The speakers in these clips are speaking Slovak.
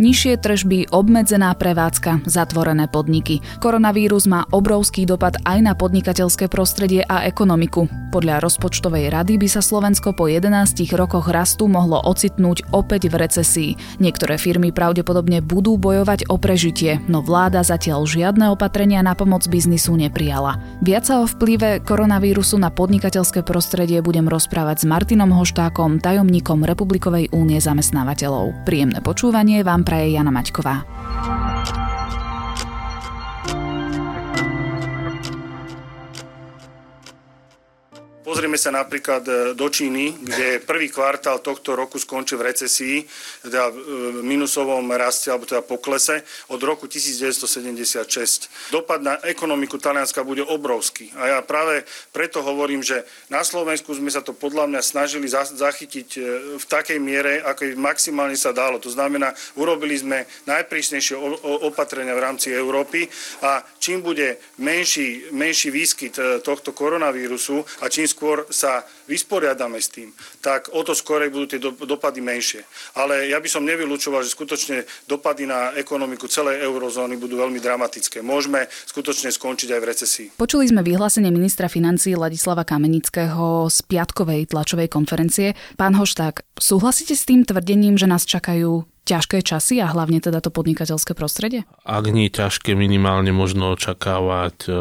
Nižšie tržby, obmedzená prevádzka, zatvorené podniky. Koronavírus má obrovský dopad aj na podnikateľské prostredie a ekonomiku. Podľa rozpočtovej rady by sa Slovensko po 11 rokoch rastu mohlo ocitnúť opäť v recesii. Niektoré firmy pravdepodobne budú bojovať o prežitie, no vláda zatiaľ žiadne opatrenia na pomoc biznisu neprijala. Viac sa o vplyve koronavírusu na podnikateľské prostredie budem rozprávať s Martinom Hoštákom, tajomníkom Republikovej únie zamestnávateľov. Príjemné počúvanie vám praje Jana Maťková. Pozrieme sa napríklad e, do Číny, kde prvý kvartál tohto roku skončil v recesii, teda v e, minusovom raste, alebo teda poklese od roku 1976. Dopad na ekonomiku Talianska bude obrovský. A ja práve preto hovorím, že na Slovensku sme sa to podľa mňa snažili zachytiť e, v takej miere, ako maximálne sa dalo. To znamená, urobili sme najprísnejšie opatrenia v rámci Európy a čím bude menší, menší výskyt tohto koronavírusu a čím skôr sa vysporiadame s tým, tak o to skôr budú tie dopady menšie. Ale ja by som nevylúčoval, že skutočne dopady na ekonomiku celej eurozóny budú veľmi dramatické. Môžeme skutočne skončiť aj v recesii. Počuli sme vyhlásenie ministra financí Ladislava Kamenického z piatkovej tlačovej konferencie. Pán Hošták, súhlasíte s tým tvrdením, že nás čakajú ťažké časy a hlavne teda to podnikateľské prostredie? Ak nie ťažké, minimálne možno očakávať e,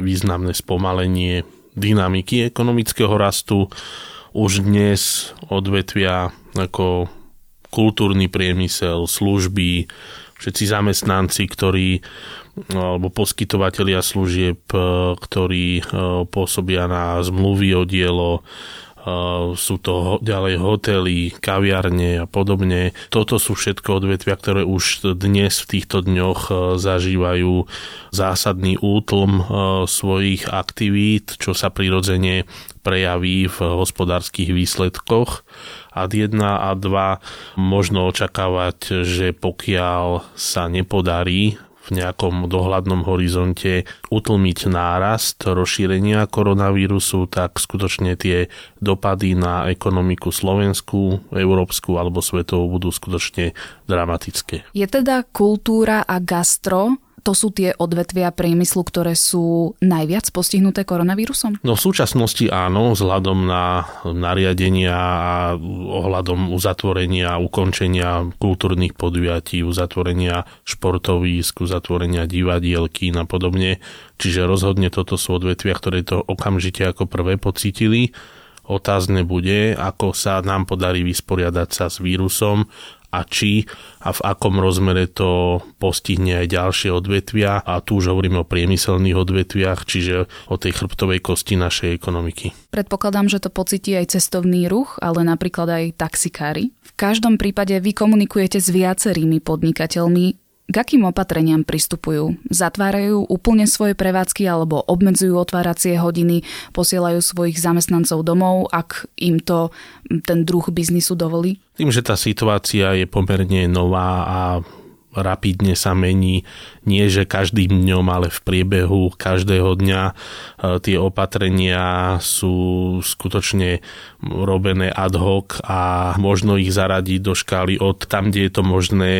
významné spomalenie dynamiky ekonomického rastu. Už dnes odvetvia ako kultúrny priemysel, služby, všetci zamestnanci, ktorí alebo poskytovateľia služieb, ktorí pôsobia na zmluvy o dielo, sú to ďalej hotely, kaviarne a podobne. Toto sú všetko odvetvia, ktoré už dnes v týchto dňoch e, zažívajú zásadný útlm e, svojich aktivít, čo sa prirodzene prejaví v hospodárskych výsledkoch. A 1 a 2 možno očakávať, že pokiaľ sa nepodarí v nejakom dohľadnom horizonte utlmiť nárast rozšírenia koronavírusu, tak skutočne tie dopady na ekonomiku Slovensku, európsku alebo svetovú budú skutočne dramatické. Je teda kultúra a gastro to sú tie odvetvia priemyslu, ktoré sú najviac postihnuté koronavírusom? No v súčasnosti áno, vzhľadom na nariadenia a ohľadom uzatvorenia, ukončenia kultúrnych podujatí, uzatvorenia športovísk, uzatvorenia divadielky a podobne. Čiže rozhodne toto sú odvetvia, ktoré to okamžite ako prvé pocítili. Otázne bude, ako sa nám podarí vysporiadať sa s vírusom a či a v akom rozmere to postihne aj ďalšie odvetvia a tu už hovoríme o priemyselných odvetviach, čiže o tej chrbtovej kosti našej ekonomiky. Predpokladám, že to pocití aj cestovný ruch, ale napríklad aj taxikári. V každom prípade vy komunikujete s viacerými podnikateľmi. K akým opatreniam pristupujú? Zatvárajú úplne svoje prevádzky alebo obmedzujú otváracie hodiny, posielajú svojich zamestnancov domov, ak im to ten druh biznisu dovolí? Tým, že tá situácia je pomerne nová a rapidne sa mení, nie že každým dňom, ale v priebehu každého dňa e, tie opatrenia sú skutočne robené ad hoc a možno ich zaradiť do škály od tam, kde je to možné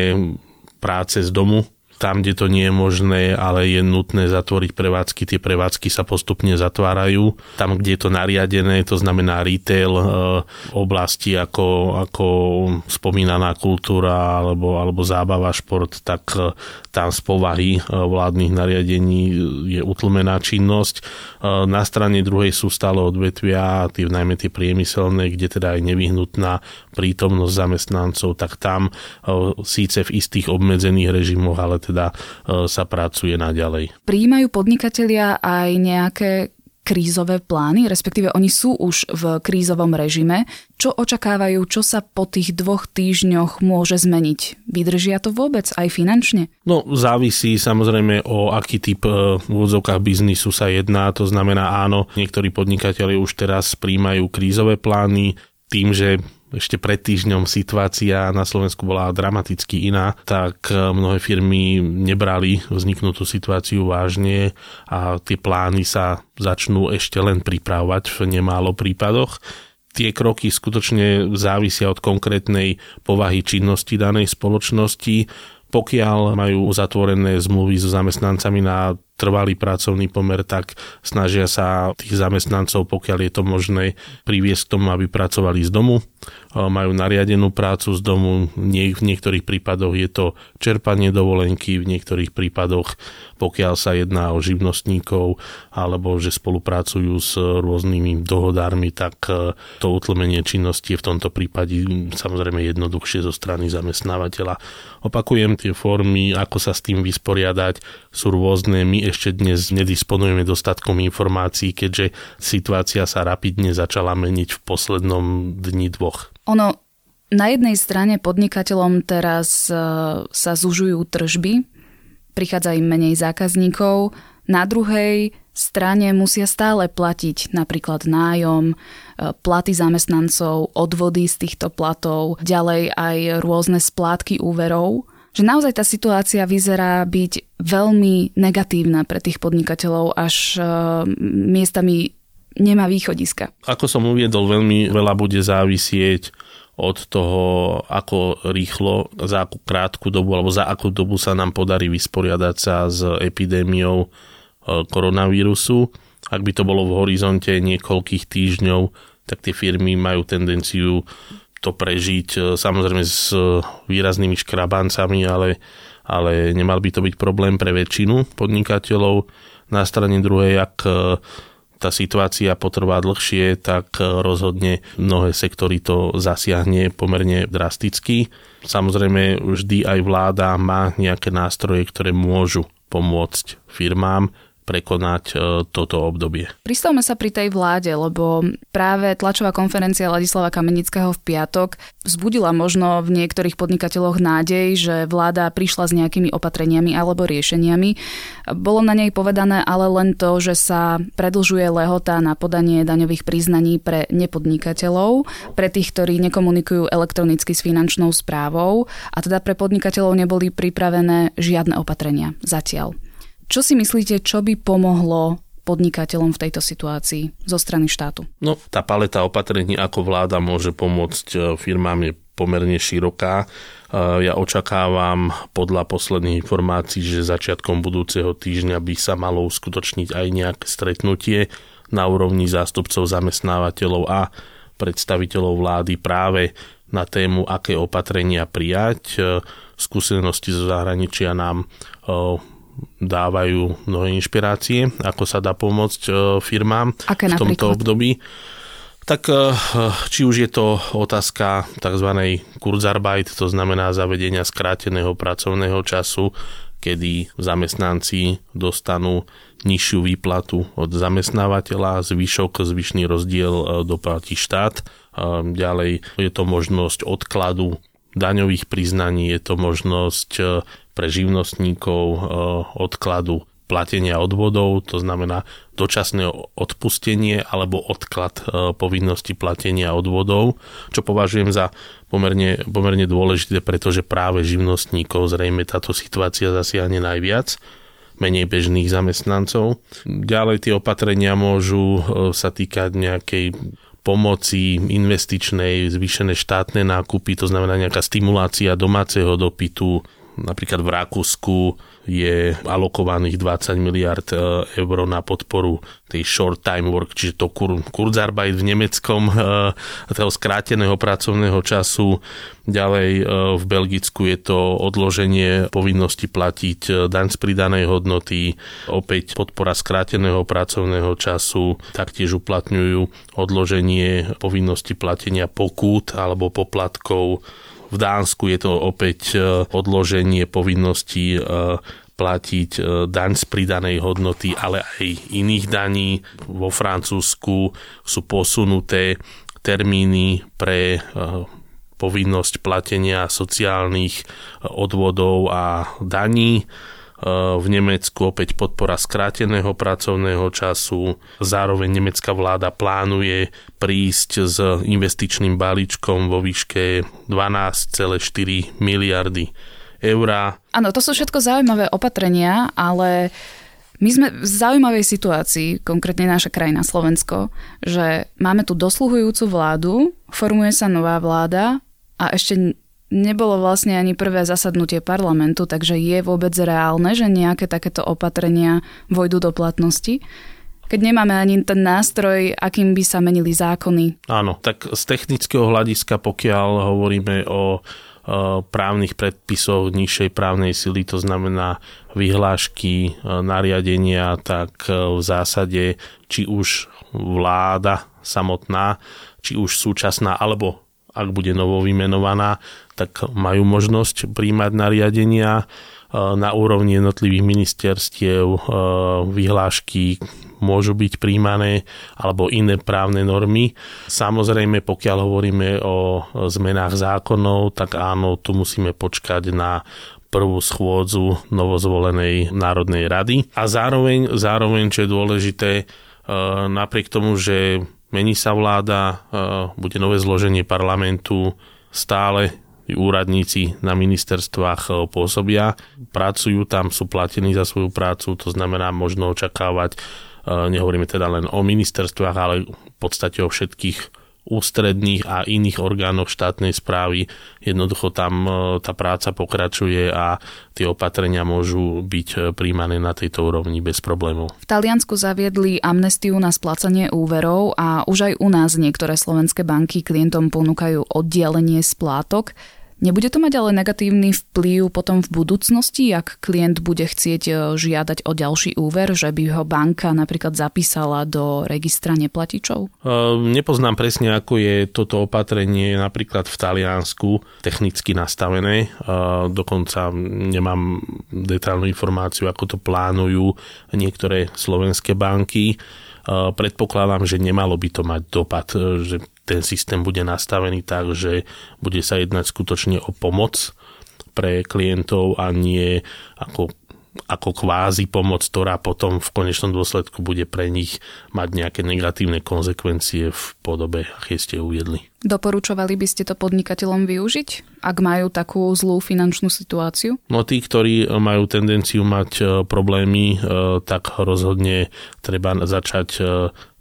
práce z domu, tam, kde to nie je možné, ale je nutné zatvoriť prevádzky, tie prevádzky sa postupne zatvárajú. Tam, kde je to nariadené, to znamená retail, e, oblasti ako, ako spomínaná kultúra alebo, alebo zábava, šport, tak e, tam z povahy e, vládnych nariadení je utlmená činnosť. Na strane druhej sú stále odvetvia, tie, najmä tie priemyselné, kde teda je nevyhnutná prítomnosť zamestnancov, tak tam síce v istých obmedzených režimoch, ale teda e, sa pracuje naďalej. Príjmajú podnikatelia aj nejaké krízové plány, respektíve oni sú už v krízovom režime. Čo očakávajú, čo sa po tých dvoch týždňoch môže zmeniť? Vydržia to vôbec aj finančne? No, závisí samozrejme o aký typ e, v úvodzovkách biznisu sa jedná. To znamená áno, niektorí podnikatelia už teraz príjmajú krízové plány tým, že ešte pred týždňom situácia na Slovensku bola dramaticky iná, tak e, mnohé firmy nebrali vzniknutú situáciu vážne a tie plány sa začnú ešte len pripravovať v nemálo prípadoch. tie kroky skutočne závisia od konkrétnej povahy činnosti danej spoločnosti pokiaľ majú zatvorené zmluvy so zamestnancami na trvalý pracovný pomer, tak snažia sa tých zamestnancov, pokiaľ je to možné, priviesť k tomu, aby pracovali z domu. Majú nariadenú prácu z domu, v niektorých prípadoch je to čerpanie dovolenky, v niektorých prípadoch, pokiaľ sa jedná o živnostníkov alebo že spolupracujú s rôznymi dohodármi, tak e, to utlmenie činnosti je v tomto prípade samozrejme jednoduchšie zo strany zamestnávateľa. Opakujem, tie formy, ako sa s tým vysporiadať, sú rôzne. My ešte dnes nedisponujeme dostatkom informácií, keďže situácia sa rapidne začala meniť v poslednom dni dvoch. Ono, na jednej strane podnikateľom teraz e, sa zužujú tržby, prichádza im menej zákazníkov, na druhej strane musia stále platiť napríklad nájom, e, platy zamestnancov, odvody z týchto platov, ďalej aj rôzne splátky úverov že naozaj tá situácia vyzerá byť veľmi negatívna pre tých podnikateľov, až uh, miestami nemá východiska. Ako som uviedol, veľmi veľa bude závisieť od toho, ako rýchlo, za akú krátku dobu alebo za akú dobu sa nám podarí vysporiadať sa s epidémiou uh, koronavírusu. Ak by to bolo v horizonte niekoľkých týždňov, tak tie firmy majú tendenciu to prežiť, e, samozrejme s výraznými škrabancami, ale, ale nemal by to byť problém pre väčšinu podnikateľov. Na strane druhej, ak e, tá situácia potrvá dlhšie, tak e, rozhodne mnohé sektory to zasiahne pomerne drasticky. Samozrejme, vždy aj vláda má nejaké nástroje, ktoré môžu pomôcť firmám prekonať e, toto obdobie. Pristavme sa pri tej vláde, lebo práve tlačová konferencia Ladislava Kamenického v piatok vzbudila možno v niektorých podnikateľoch nádej, že vláda prišla s nejakými opatreniami alebo riešeniami. Bolo na nej povedané ale len to, že sa predlžuje lehota na podanie daňových priznaní pre nepodnikateľov, pre tých, ktorí nekomunikujú elektronicky s finančnou správou a teda pre podnikateľov neboli pripravené žiadne opatrenia zatiaľ. Čo si myslíte, čo by pomohlo podnikateľom v tejto situácii zo strany štátu? No, tá paleta opatrení, ako vláda môže pomôcť e, firmám je pomerne široká. E, ja očakávam podľa posledných informácií, že začiatkom budúceho týždňa by sa malo uskutočniť aj nejaké stretnutie na úrovni zástupcov zamestnávateľov a predstaviteľov vlády práve na tému, aké opatrenia prijať. E, skúsenosti zo zahraničia nám dávajú mnohé inšpirácie, ako sa dá pomôcť e, firmám Aké v tomto období. Tak e, či už je to otázka tzv. Kurzarbeit, to znamená zavedenia skráteného pracovného času, kedy zamestnanci dostanú nižšiu výplatu od zamestnávateľa, zvyšok, zvyšný rozdiel e, doplatí štát. Ďalej je to možnosť odkladu daňových priznaní, je to možnosť pre živnostníkov e, odkladu platenia odvodov, to znamená dočasné odpustenie alebo odklad e, povinnosti platenia odvodov, čo považujem za pomerne, pomerne dôležité, pretože práve živnostníkov zrejme táto situácia zasiahne najviac menej bežných zamestnancov. Ďalej tie opatrenia môžu e, sa týkať nejakej pomoci investičnej, zvýšené štátne nákupy, to znamená nejaká stimulácia domáceho dopytu, Napríklad v Rakúsku je alokovaných 20 miliard e, eur na podporu tej short time work, čiže to kur, Kurzarbeit v nemeckom, e, toho skráteného pracovného času. Ďalej e, v Belgicku je to odloženie povinnosti platiť daň z pridanej hodnoty, opäť podpora skráteného pracovného času, taktiež uplatňujú odloženie povinnosti platenia pokút alebo poplatkov v Dánsku je to opäť e, odloženie povinnosti e, platiť e, daň z pridanej hodnoty, ale aj iných daní. Vo Francúzsku sú posunuté termíny pre povinnosť platenia sociálnych odvodov a daní v Nemecku opäť podpora skráteného pracovného času. Zároveň nemecká vláda plánuje prísť s investičným balíčkom vo výške 12,4 miliardy eur. Áno, to sú všetko zaujímavé opatrenia, ale My sme v zaujímavej situácii, konkrétne naša krajina Slovensko, že máme tu dosluhujúcu vládu, formuje sa nová vláda a ešte nebolo vlastne ani prvé zasadnutie parlamentu, takže je vôbec reálne, že nejaké takéto opatrenia vojdu do platnosti keď nemáme ani ten nástroj, akým by sa menili zákony. Áno, tak z technického hľadiska, pokiaľ hovoríme o právnych predpisoch nižšej právnej sily, to znamená vyhlášky, nariadenia, tak e, v zásade či už vláda samotná, či už súčasná, alebo ak bude novo vymenovaná, tak majú možnosť príjmať nariadenia na úrovni jednotlivých ministerstiev, vyhlášky, môžu byť príjmané alebo iné právne normy. Samozrejme, pokiaľ hovoríme o zmenách zákonov, tak áno, tu musíme počkať na prvú schôdzu novozvolenej Národnej rady. A zároveň, zároveň čo je dôležité, e, napriek tomu, že mení sa vláda, e, bude nové zloženie parlamentu, stále úradníci na ministerstvách e, pôsobia, pracujú tam, sú platení za svoju prácu, to znamená možno očakávať Nehovoríme teda len o ministerstvách, ale v podstate o všetkých ústredných a iných orgánoch štátnej správy. Jednoducho tam e, tá práca pokračuje a tie opatrenia môžu byť príjmané na tejto úrovni bez problémov. V Taliansku zaviedli amnestiu na splácanie úverov a už aj u nás niektoré slovenské banky klientom ponúkajú oddialenie splátok. Nebude to mať ale negatívny vplyv potom v budúcnosti, ak klient bude chcieť e, žiadať o ďalší úver, že by ho banka napríklad zapísala do registra neplatičov? Uh, nepoznám presne, ako je toto opatrenie napríklad v Taliansku technicky nastavené. Uh, dokonca nemám detailnú informáciu, ako to plánujú niektoré slovenské banky. Predpokladám, že nemalo by to mať dopad, že ten systém bude nastavený tak, že bude sa jednať skutočne o pomoc pre klientov a nie ako ako kvázi pomoc, ktorá potom v konečnom dôsledku bude pre nich mať nejaké negatívne konsekvencie v podobe, aké ste uviedli. Doporučovali by ste to podnikateľom využiť, ak majú takú zlú finančnú situáciu? No tí, ktorí majú tendenciu mať e, problémy, e, tak rozhodne treba začať e,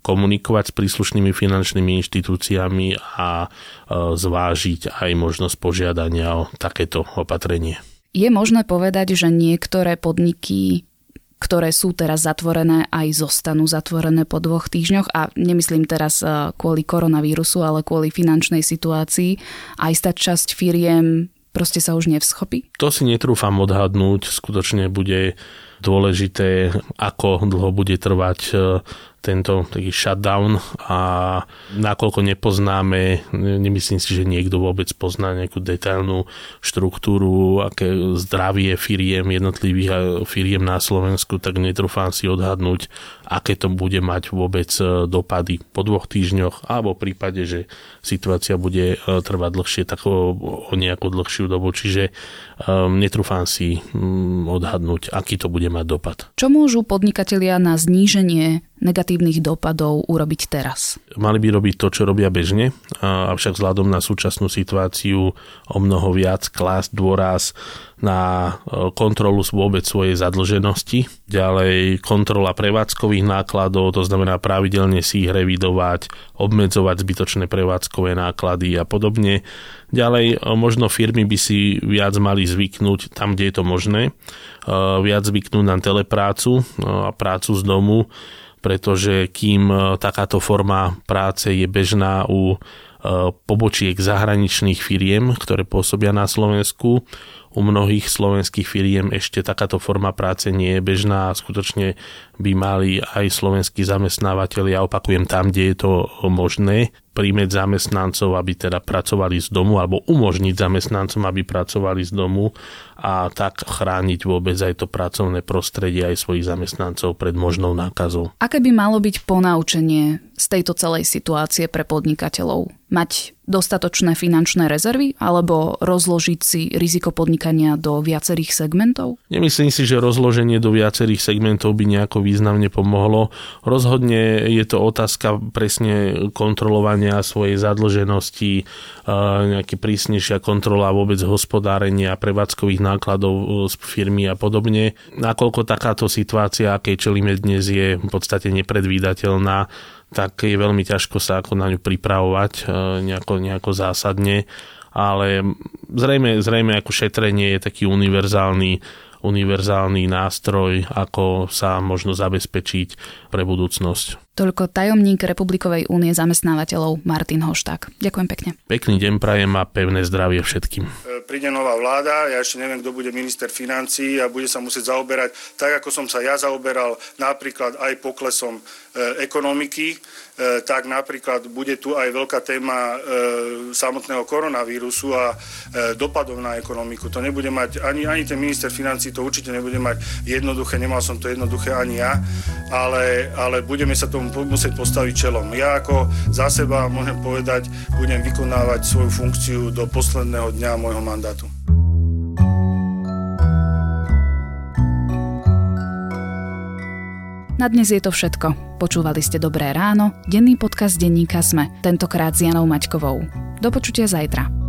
komunikovať s príslušnými finančnými inštitúciami a zvážiť aj možnosť požiadania o takéto opatrenie. Je možné povedať, že niektoré podniky ktoré sú teraz zatvorené, aj zostanú zatvorené po dvoch týždňoch a nemyslím teraz e, kvôli koronavírusu, ale kvôli finančnej situácii. Aj stať časť firiem proste sa už nevschopí? To si netrúfam odhadnúť. Skutočne bude dôležité, ako dlho bude trvať e, tento taký shutdown a nakoľko nepoznáme, nemyslím si, že niekto vôbec pozná nejakú detailnú štruktúru, aké zdravie firiem, jednotlivých firiem na Slovensku, tak netrúfam si odhadnúť, aké to bude mať vôbec e, dopady po dvoch týždňoch, alebo v prípade, že situácia bude e, trvať dlhšie, tak o, o nejakú dlhšiu dobu. Čiže um, netrúfam si um, odhadnúť, aký to bude mať dopad. Čo môžu podnikatelia na zníženie negatívnych dopadov urobiť teraz? Mali by robiť to, čo robia bežne, avšak vzhľadom na súčasnú situáciu o mnoho viac klásť dôraz na e, kontrolu vôbec svojej zadlženosti, ďalej kontrola prevádzkových nákladov, to znamená pravidelne si ich revidovať, obmedzovať zbytočné prevádzkové náklady a podobne. Ďalej e, možno firmy by si viac mali zvyknúť tam, kde je to možné, e, viac zvyknúť na teleprácu a prácu z domu, pretože kým e, takáto forma práce je bežná u e, pobočiek zahraničných firiem, ktoré pôsobia na Slovensku, u mnohých slovenských firiem ešte takáto forma práce nie je bežná a skutočne by mali aj slovenskí zamestnávateľi, ja opakujem tam, kde je to možné, príjmeť zamestnancov, aby teda pracovali z domu alebo umožniť zamestnancom, aby pracovali z domu a tak chrániť vôbec aj to pracovné prostredie aj svojich zamestnancov pred možnou nákazou. Aké by malo byť ponaučenie z tejto celej situácie pre podnikateľov? Mať Dostatočné finančné rezervy alebo rozložiť si riziko podnikania do viacerých segmentov? Nemyslím si, že rozloženie do viacerých segmentov by nejako významne pomohlo. Rozhodne je to otázka presne kontrolovania svojej zadlženosti, nejaký prísnejšia kontrola vôbec hospodárenia, prevádzkových nákladov z firmy a podobne. Nakoľko takáto situácia, akej čelíme dnes, je v podstate nepredvídateľná, tak je veľmi ťažko sa ako na ňu pripravovať e, nejako, nejako zásadne, ale zrejme, zrejme ako šetrenie je taký univerzálny univerzálny nástroj, ako sa možno zabezpečiť pre budúcnosť. Toľko tajomník Republikovej únie zamestnávateľov Martin Hošták. Ďakujem pekne. Pekný deň prajem a pevné zdravie všetkým. E, príde nová vláda, ja ešte neviem, kto bude minister financí a bude sa musieť zaoberať, tak ako som sa ja zaoberal napríklad aj poklesom e, ekonomiky, e, tak napríklad bude tu aj veľká téma samotného koronavírusu a dopadov na ekonomiku. To nebude mať, ani, ani ten minister financí to určite nebude mať jednoduché, nemal som to jednoduché ani ja, ale, ale budeme sa tomu musieť postaviť čelom. Ja ako za seba môžem povedať, budem vykonávať svoju funkciu do posledného dňa môjho mandátu. Na dnes je to všetko. Počúvali ste Dobré ráno, denný podcast denníka Sme, tentokrát s Janou Maťkovou. Do počutia zajtra.